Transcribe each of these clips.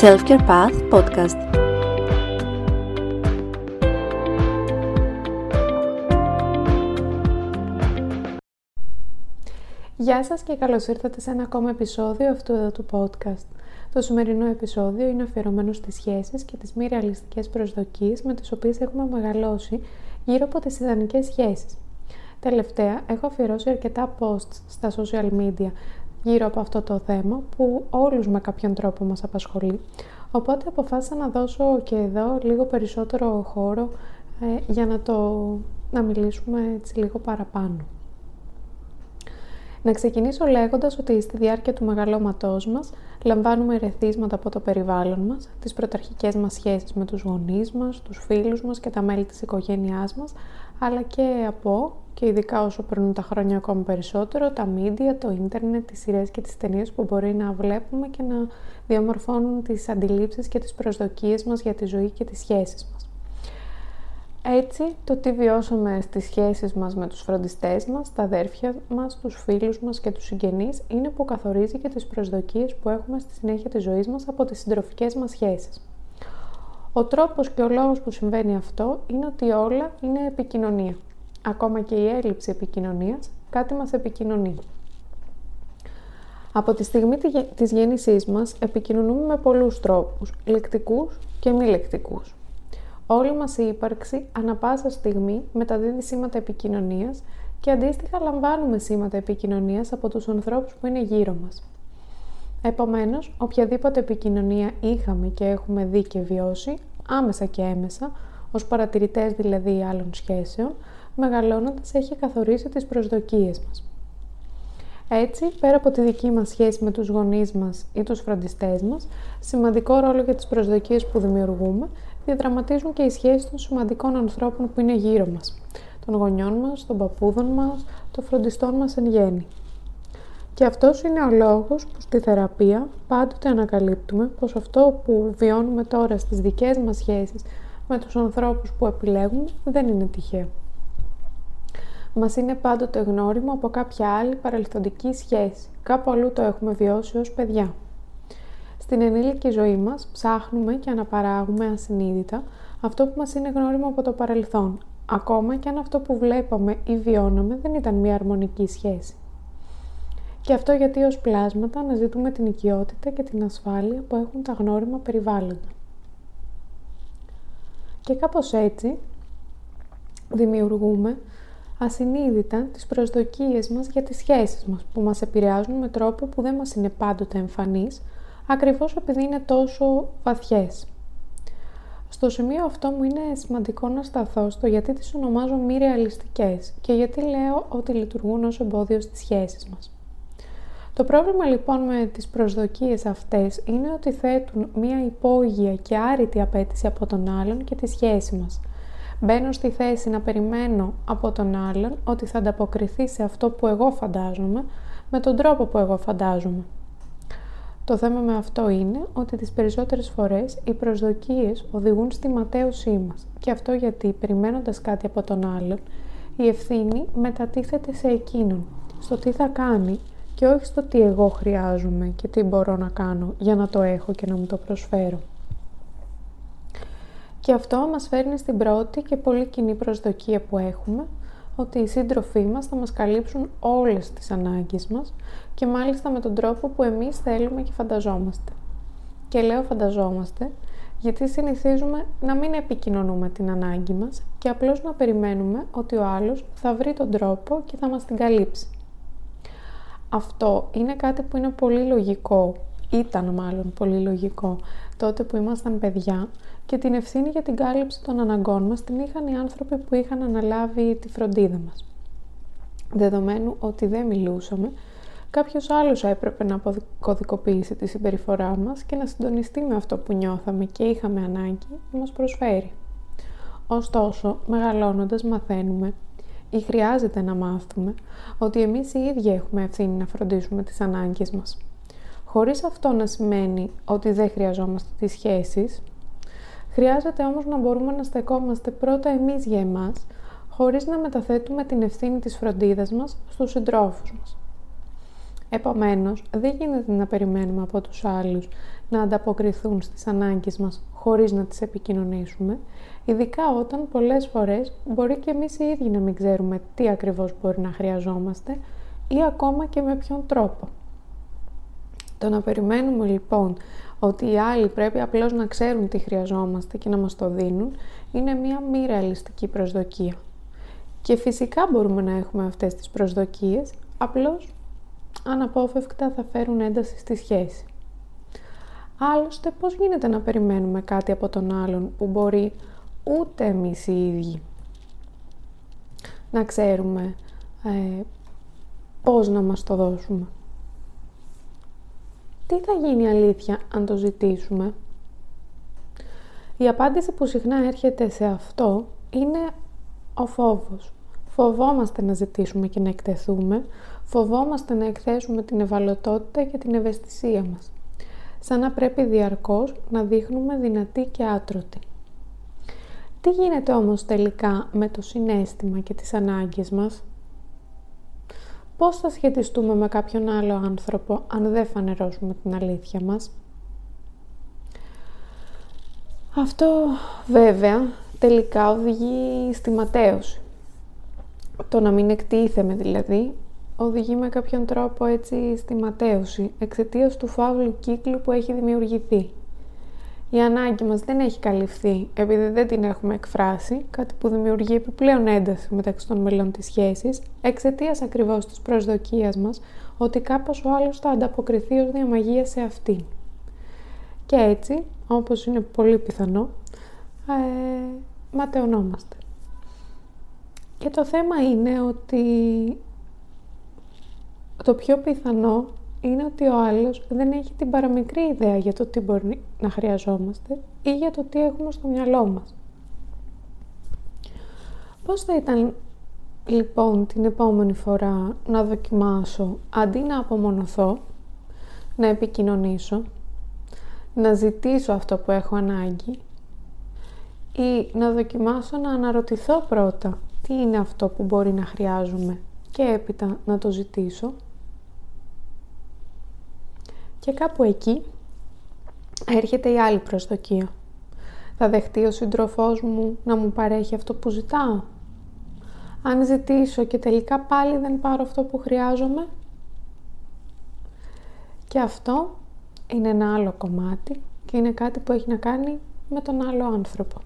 Self-Care Path Podcast. Γεια σας και καλώς ήρθατε σε ένα ακόμα επεισόδιο αυτού εδώ του podcast. Το σημερινό επεισόδιο είναι αφιερωμένο στις σχέσεις και τις μη ρεαλιστικές προσδοκίες με τις οποίες έχουμε μεγαλώσει γύρω από τις ιδανικές σχέσεις. Τελευταία, έχω αφιερώσει αρκετά posts στα social media γύρω από αυτό το θέμα που όλους με κάποιον τρόπο μας απασχολεί. Οπότε αποφάσισα να δώσω και εδώ λίγο περισσότερο χώρο ε, για να το να μιλήσουμε έτσι λίγο παραπάνω. Να ξεκινήσω λέγοντας ότι στη διάρκεια του μεγαλώματός μας λαμβάνουμε ερεθίσματα από το περιβάλλον μας, τις πρωταρχικές μας σχέσεις με τους γονείς μας, τους φίλους μας και τα μέλη της οικογένειάς μας, αλλά και από, και ειδικά όσο περνούν τα χρόνια ακόμη περισσότερο, τα media, το ίντερνετ, τις σειρές και τις ταινίες που μπορεί να βλέπουμε και να διαμορφώνουν τις αντιλήψεις και τις προσδοκίες μας για τη ζωή και τις σχέσεις μας. Έτσι, το τι βιώσαμε στις σχέσεις μας με τους φροντιστές μας, τα αδέρφια μας, τους φίλους μας και τους συγγενείς είναι που καθορίζει και τις προσδοκίες που έχουμε στη συνέχεια της ζωής μας από τις συντροφικές μας σχέσεις. Ο τρόπος και ο λόγος που συμβαίνει αυτό είναι ότι όλα είναι επικοινωνία. Ακόμα και η έλλειψη επικοινωνίας κάτι μας επικοινωνεί. Από τη στιγμή της γέννησής μας επικοινωνούμε με πολλούς τρόπους, λεκτικούς και μη λεκτικούς. Όλη μας η ύπαρξη ανα πάσα στιγμή μεταδίδει σήματα επικοινωνίας και αντίστοιχα λαμβάνουμε σήματα επικοινωνίας από τους ανθρώπους που είναι γύρω μας. Επομένως, οποιαδήποτε επικοινωνία είχαμε και έχουμε δει και βιώσει, άμεσα και έμεσα, ως παρατηρητές δηλαδή άλλων σχέσεων, μεγαλώνοντας έχει καθορίσει τις προσδοκίες μας. Έτσι, πέρα από τη δική μας σχέση με τους γονείς μας ή τους φροντιστές μας, σημαντικό ρόλο για τις προσδοκίες που δημιουργούμε διαδραματίζουν και οι σχέσεις των σημαντικών ανθρώπων που είναι γύρω μας, των γονιών μας, των παππούδων μας, των φροντιστών μας εν γέννη. Και αυτός είναι ο λόγος που στη θεραπεία πάντοτε ανακαλύπτουμε πως αυτό που βιώνουμε τώρα στις δικές μας σχέσεις με τους ανθρώπους που επιλέγουμε δεν είναι τυχαίο. Μας είναι πάντοτε γνώριμο από κάποια άλλη παρελθοντική σχέση. Κάπου αλλού το έχουμε βιώσει ως παιδιά. Στην ενήλικη ζωή μας ψάχνουμε και αναπαράγουμε ασυνείδητα αυτό που μας είναι γνώριμο από το παρελθόν, ακόμα και αν αυτό που βλέπαμε ή βιώναμε δεν ήταν μια αρμονική σχέση. Και αυτό γιατί ως πλάσματα αναζητούμε την οικειότητα και την ασφάλεια που έχουν τα γνώριμα περιβάλλοντα. Και κάπως έτσι δημιουργούμε ασυνείδητα τις προσδοκίες μας για τις σχέσεις μας που μας επηρεάζουν με τρόπο που δεν μας είναι πάντοτε εμφανής ακριβώς επειδή είναι τόσο βαθιές. Στο σημείο αυτό μου είναι σημαντικό να σταθώ στο γιατί τις ονομάζω μη ρεαλιστικές και γιατί λέω ότι λειτουργούν ως εμπόδιο στις σχέσεις μας. Το πρόβλημα λοιπόν με τις προσδοκίες αυτές είναι ότι θέτουν μία υπόγεια και άρρητη απέτηση από τον άλλον και τη σχέση μας. Μπαίνω στη θέση να περιμένω από τον άλλον ότι θα ανταποκριθεί σε αυτό που εγώ φαντάζομαι με τον τρόπο που εγώ φαντάζομαι. Το θέμα με αυτό είναι ότι τις περισσότερες φορές οι προσδοκίες οδηγούν στη ματέωσή μας και αυτό γιατί περιμένοντας κάτι από τον άλλον η ευθύνη μετατίθεται σε εκείνον, στο τι θα κάνει και όχι στο τι εγώ χρειάζομαι και τι μπορώ να κάνω για να το έχω και να μου το προσφέρω. Και αυτό μας φέρνει στην πρώτη και πολύ κοινή προσδοκία που έχουμε ότι οι σύντροφοί μας θα μας καλύψουν όλες τις ανάγκες μας και μάλιστα με τον τρόπο που εμείς θέλουμε και φανταζόμαστε. Και λέω φανταζόμαστε γιατί συνηθίζουμε να μην επικοινωνούμε την ανάγκη μας και απλώς να περιμένουμε ότι ο άλλος θα βρει τον τρόπο και θα μας την καλύψει. Αυτό είναι κάτι που είναι πολύ λογικό, ήταν μάλλον πολύ λογικό, τότε που ήμασταν παιδιά και την ευθύνη για την κάλυψη των αναγκών μας την είχαν οι άνθρωποι που είχαν αναλάβει τη φροντίδα μας. Δεδομένου ότι δεν μιλούσαμε, κάποιος άλλος έπρεπε να κωδικοποιήσει τη συμπεριφορά μας και να συντονιστεί με αυτό που νιώθαμε και είχαμε ανάγκη να μας προσφέρει. Ωστόσο, μεγαλώνοντας μαθαίνουμε ή χρειάζεται να μάθουμε ότι εμείς οι ίδιοι έχουμε ευθύνη να φροντίσουμε τις ανάγκες μας. Χωρίς αυτό να σημαίνει ότι δεν χρειαζόμαστε τις σχέσεις, χρειάζεται όμως να μπορούμε να στεκόμαστε πρώτα εμείς για εμάς, χωρίς να μεταθέτουμε την ευθύνη της φροντίδας μας στους συντρόφους μας. Επομένως, δεν γίνεται να περιμένουμε από τους άλλους να ανταποκριθούν στις ανάγκες μας χωρίς να τις επικοινωνήσουμε, ειδικά όταν πολλές φορές μπορεί και εμείς οι ίδιοι να μην ξέρουμε τι ακριβώς μπορεί να χρειαζόμαστε ή ακόμα και με ποιον τρόπο. Το να περιμένουμε λοιπόν ότι οι άλλοι πρέπει απλώς να ξέρουν τι χρειαζόμαστε και να μας το δίνουν είναι μια μη ρεαλιστική προσδοκία. Και φυσικά μπορούμε να έχουμε αυτές τις προσδοκίες, απλώς αναπόφευκτα θα φέρουν ένταση στη σχέση. Άλλωστε, πώς γίνεται να περιμένουμε κάτι από τον άλλον που μπορεί ούτε εμείς οι ίδιοι να ξέρουμε ε, πώς να μας το δώσουμε; Τι θα γίνει αλήθεια αν το ζητήσουμε; Η απάντηση που συχνά έρχεται σε αυτό είναι ο φόβος. Φοβόμαστε να ζητήσουμε και να εκτεθούμε, φοβόμαστε να εκθέσουμε την ευαλωτότητα και την ευαισθησία μας. Σαν να πρέπει διαρκώς να δείχνουμε δυνατή και άτρωτη. Τι γίνεται όμως τελικά με το συνέστημα και τις ανάγκες μας; Πώς θα σχετιστούμε με κάποιον άλλο άνθρωπο αν δεν φανερώσουμε την αλήθεια μας; Αυτό βέβαια τελικά οδηγεί στη ματέωση. Το να μην εκτίθεμε δηλαδή οδηγεί με κάποιον τρόπο έτσι στη ματέωση εξαιτίας του φαύλου κύκλου που έχει δημιουργηθεί. Η ανάγκη μας δεν έχει καλυφθεί επειδή δεν την έχουμε εκφράσει, κάτι που δημιουργεί επιπλέον ένταση μεταξύ των μελών της σχέσης, εξαιτίας ακριβώς της προσδοκίας μας ότι κάπως ο άλλος θα ανταποκριθεί ως διαμαγεία σε αυτήν. Και έτσι, όπως είναι πολύ πιθανό, ε, ματαιωνόμαστε. Και το θέμα είναι ότι το πιο πιθανό είναι ότι ο άλλος δεν έχει την παραμικρή ιδέα για το τι μπορεί να χρειαζόμαστε ή για το τι έχουμε στο μυαλό μας. Πώς θα ήταν λοιπόν την επόμενη φορά να δοκιμάσω αντί να απομονωθώ, να επικοινωνήσω, να ζητήσω αυτό που έχω ανάγκη ή να δοκιμάσω να αναρωτηθώ πρώτα τι είναι αυτό που μπορεί να χρειάζομαι και έπειτα να το ζητήσω; Και κάπου εκεί έρχεται η άλλη προσδοκία. Θα δεχτεί ο σύντροφός μου να μου παρέχει αυτό που ζητάω; Αν ζητήσω και τελικά πάλι δεν πάρω αυτό που χρειάζομαι; Και αυτό είναι ένα άλλο κομμάτι και είναι κάτι που έχει να κάνει με τον άλλο άνθρωπο.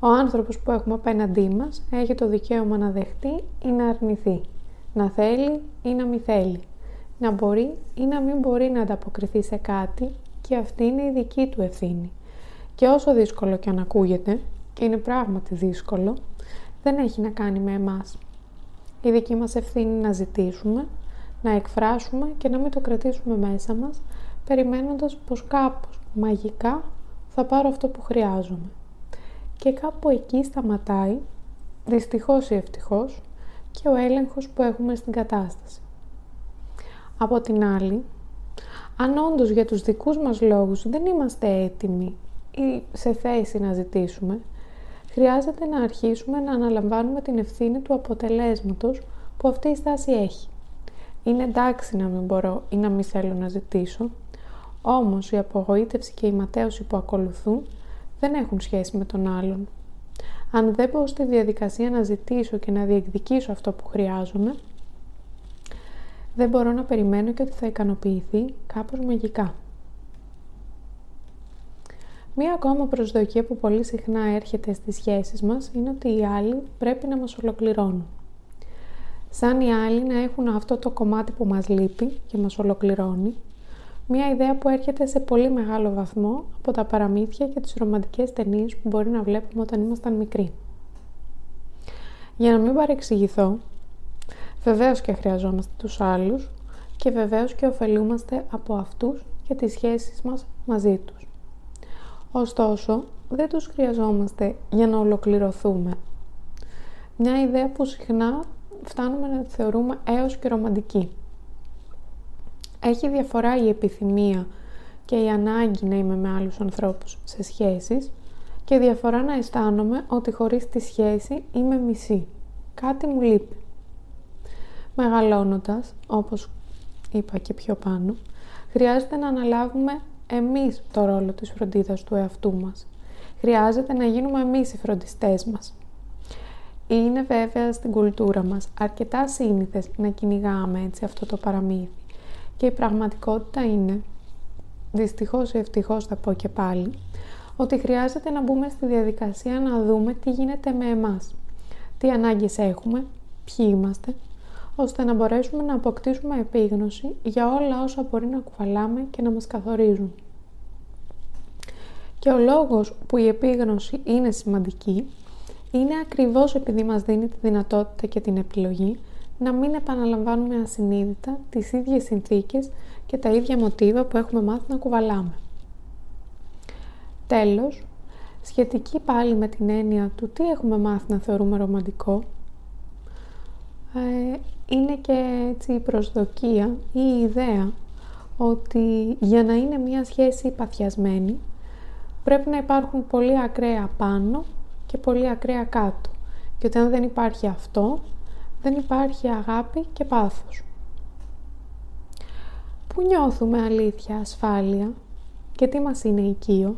Ο άνθρωπος που έχουμε απέναντί μας έχει το δικαίωμα να δεχτεί ή να αρνηθεί, να θέλει ή να μη θέλει να μπορεί ή να μην μπορεί να ανταποκριθεί σε κάτι και αυτή είναι η δική του ευθύνη. Και όσο δύσκολο και αν ακούγεται, και είναι πράγματι δύσκολο, δεν έχει να κάνει με εμάς. Η δική μας ευθύνη να ζητήσουμε, να εκφράσουμε και να μην το κρατήσουμε μέσα μας, περιμένοντας πως κάπως μαγικά θα πάρω αυτό που χρειάζομαι. Και κάπου εκεί σταματάει, δυστυχώς ή ευτυχώς, και ο έλεγχος που έχουμε στην κατάσταση. Από την άλλη, αν όντως για τους δικούς μας λόγους δεν είμαστε έτοιμοι ή σε θέση να ζητήσουμε, χρειάζεται να αρχίσουμε να αναλαμβάνουμε την ευθύνη του αποτελέσματος που αυτή η στάση έχει. Είναι εντάξει να μην μπορώ ή να μην θέλω να ζητήσω, όμως η απογοήτευση και η ματέωση που ακολουθούν δεν έχουν σχέση με τον άλλον. Αν δεν πω στη διαδικασία να ζητήσω και να διεκδικήσω αυτό που χρειάζομαι, δεν μπορώ να περιμένω και ότι θα ικανοποιηθεί κάπως μαγικά. Μία ακόμα προσδοκία που πολύ συχνά έρχεται στις σχέσεις μας είναι ότι οι άλλοι πρέπει να μας ολοκληρώνουν. Σαν οι άλλοι να έχουν αυτό το κομμάτι που μας λείπει και μας ολοκληρώνει, μία ιδέα που έρχεται σε πολύ μεγάλο βαθμό από τα παραμύθια και τις ρομαντικές ταινίες που μπορεί να βλέπουμε όταν ήμασταν μικροί. Για να μην παρεξηγηθώ, Βεβαίως και χρειαζόμαστε τους άλλους και βεβαίως και ωφελούμαστε από αυτούς και τις σχέσεις μας μαζί τους. Ωστόσο, δεν τους χρειαζόμαστε για να ολοκληρωθούμε. Μια ιδέα που συχνά φτάνουμε να τη θεωρούμε έως και ρομαντική. Έχει διαφορά η επιθυμία και η ανάγκη να είμαι με άλλους ανθρώπους σε σχέσεις και διαφορά να αισθάνομαι ότι χωρίς τη σχέση είμαι μισή. Κάτι μου λείπει. Μεγαλώνοντας, όπως είπα και πιο πάνω, χρειάζεται να αναλάβουμε εμείς το ρόλο της φροντίδας του εαυτού μας. Χρειάζεται να γίνουμε εμείς οι φροντιστές μας. Είναι βέβαια στην κουλτούρα μας αρκετά σύνηθες να κυνηγάμε έτσι αυτό το παραμύθι. Και η πραγματικότητα είναι, δυστυχώς ή ευτυχώς θα πω και πάλι, ότι χρειάζεται να μπούμε στη διαδικασία να δούμε τι γίνεται με εμάς. Τι ανάγκες έχουμε, ποιοι είμαστε, ώστε να μπορέσουμε να αποκτήσουμε επίγνωση για όλα όσα μπορεί να κουβαλάμε και να μας καθορίζουν. Και ο λόγος που η επίγνωση είναι σημαντική είναι ακριβώς επειδή μας δίνει τη δυνατότητα και την επιλογή να μην επαναλαμβάνουμε ασυνείδητα τις ίδιες συνθήκες και τα ίδια μοτίβα που έχουμε μάθει να κουβαλάμε. Τέλος, σχετική πάλι με την έννοια του τι έχουμε μάθει να θεωρούμε ρομαντικό, ε, είναι και έτσι η προσδοκία ή η ιδέα ότι για να είναι μια σχέση παθιασμένη πρέπει να υπάρχουν πολύ ακραία πάνω και πολύ ακραία κάτω. Και ότι αν δεν υπάρχει αυτό, δεν υπάρχει αγάπη και πάθος. Πού νιώθουμε αλήθεια, ασφάλεια και τι μας είναι οικείο;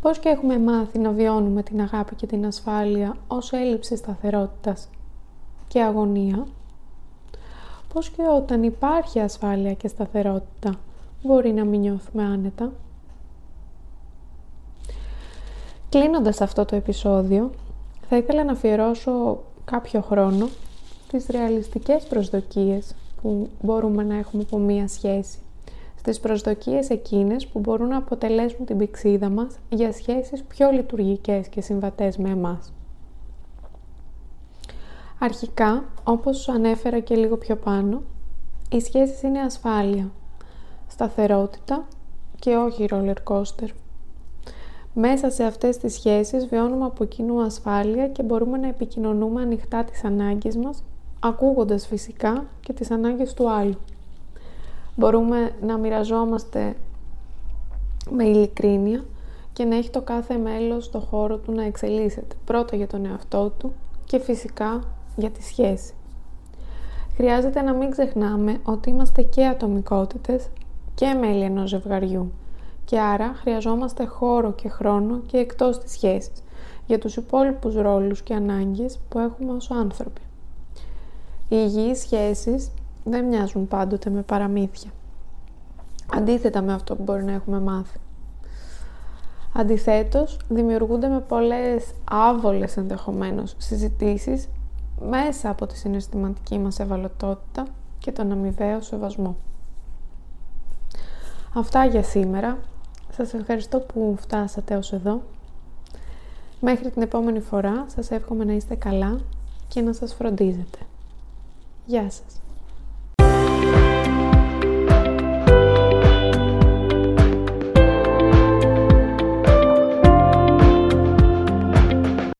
Πώς και έχουμε μάθει να βιώνουμε την αγάπη και την ασφάλεια ως έλλειψη σταθερότητας και αγωνία. Πώς και όταν υπάρχει ασφάλεια και σταθερότητα μπορεί να μην νιώθουμε άνετα. Κλείνοντας αυτό το επεισόδιο, θα ήθελα να αφιερώσω κάποιο χρόνο στις ρεαλιστικές προσδοκίες που μπορούμε να έχουμε από μία σχέση. Στις προσδοκίες εκείνες που μπορούν να αποτελέσουν την πηξίδα μας για σχέσεις πιο λειτουργικές και συμβατές με εμάς. Αρχικά, όπως ανέφερα και λίγο πιο πάνω, οι σχέσεις είναι ασφάλεια, σταθερότητα και όχι roller coaster. Μέσα σε αυτές τις σχέσεις βιώνουμε από κοινού ασφάλεια και μπορούμε να επικοινωνούμε ανοιχτά τις ανάγκες μας, ακούγοντας φυσικά και τις ανάγκες του άλλου. Μπορούμε να μοιραζόμαστε με ειλικρίνεια και να έχει το κάθε μέλος το χώρο του να εξελίσσεται. Πρώτα για τον εαυτό του και φυσικά για τη σχέση. Χρειάζεται να μην ξεχνάμε ότι είμαστε και ατομικότητες και μέλη ενός ζευγαριού και άρα χρειαζόμαστε χώρο και χρόνο και εκτός της σχέσης για τους υπόλοιπους ρόλους και ανάγκες που έχουμε ως άνθρωποι. Οι υγιείς σχέσεις δεν μοιάζουν πάντοτε με παραμύθια. Αντίθετα με αυτό που μπορεί να έχουμε μάθει. Αντιθέτως, δημιουργούνται με πολλές άβολες ενδεχομένως συζητήσεις μέσα από τη συναισθηματική μας ευαλωτότητα και τον αμοιβαίο σεβασμό. Αυτά για σήμερα. Σας ευχαριστώ που φτάσατε ως εδώ. Μέχρι την επόμενη φορά σας εύχομαι να είστε καλά και να σας φροντίζετε. Γεια σας!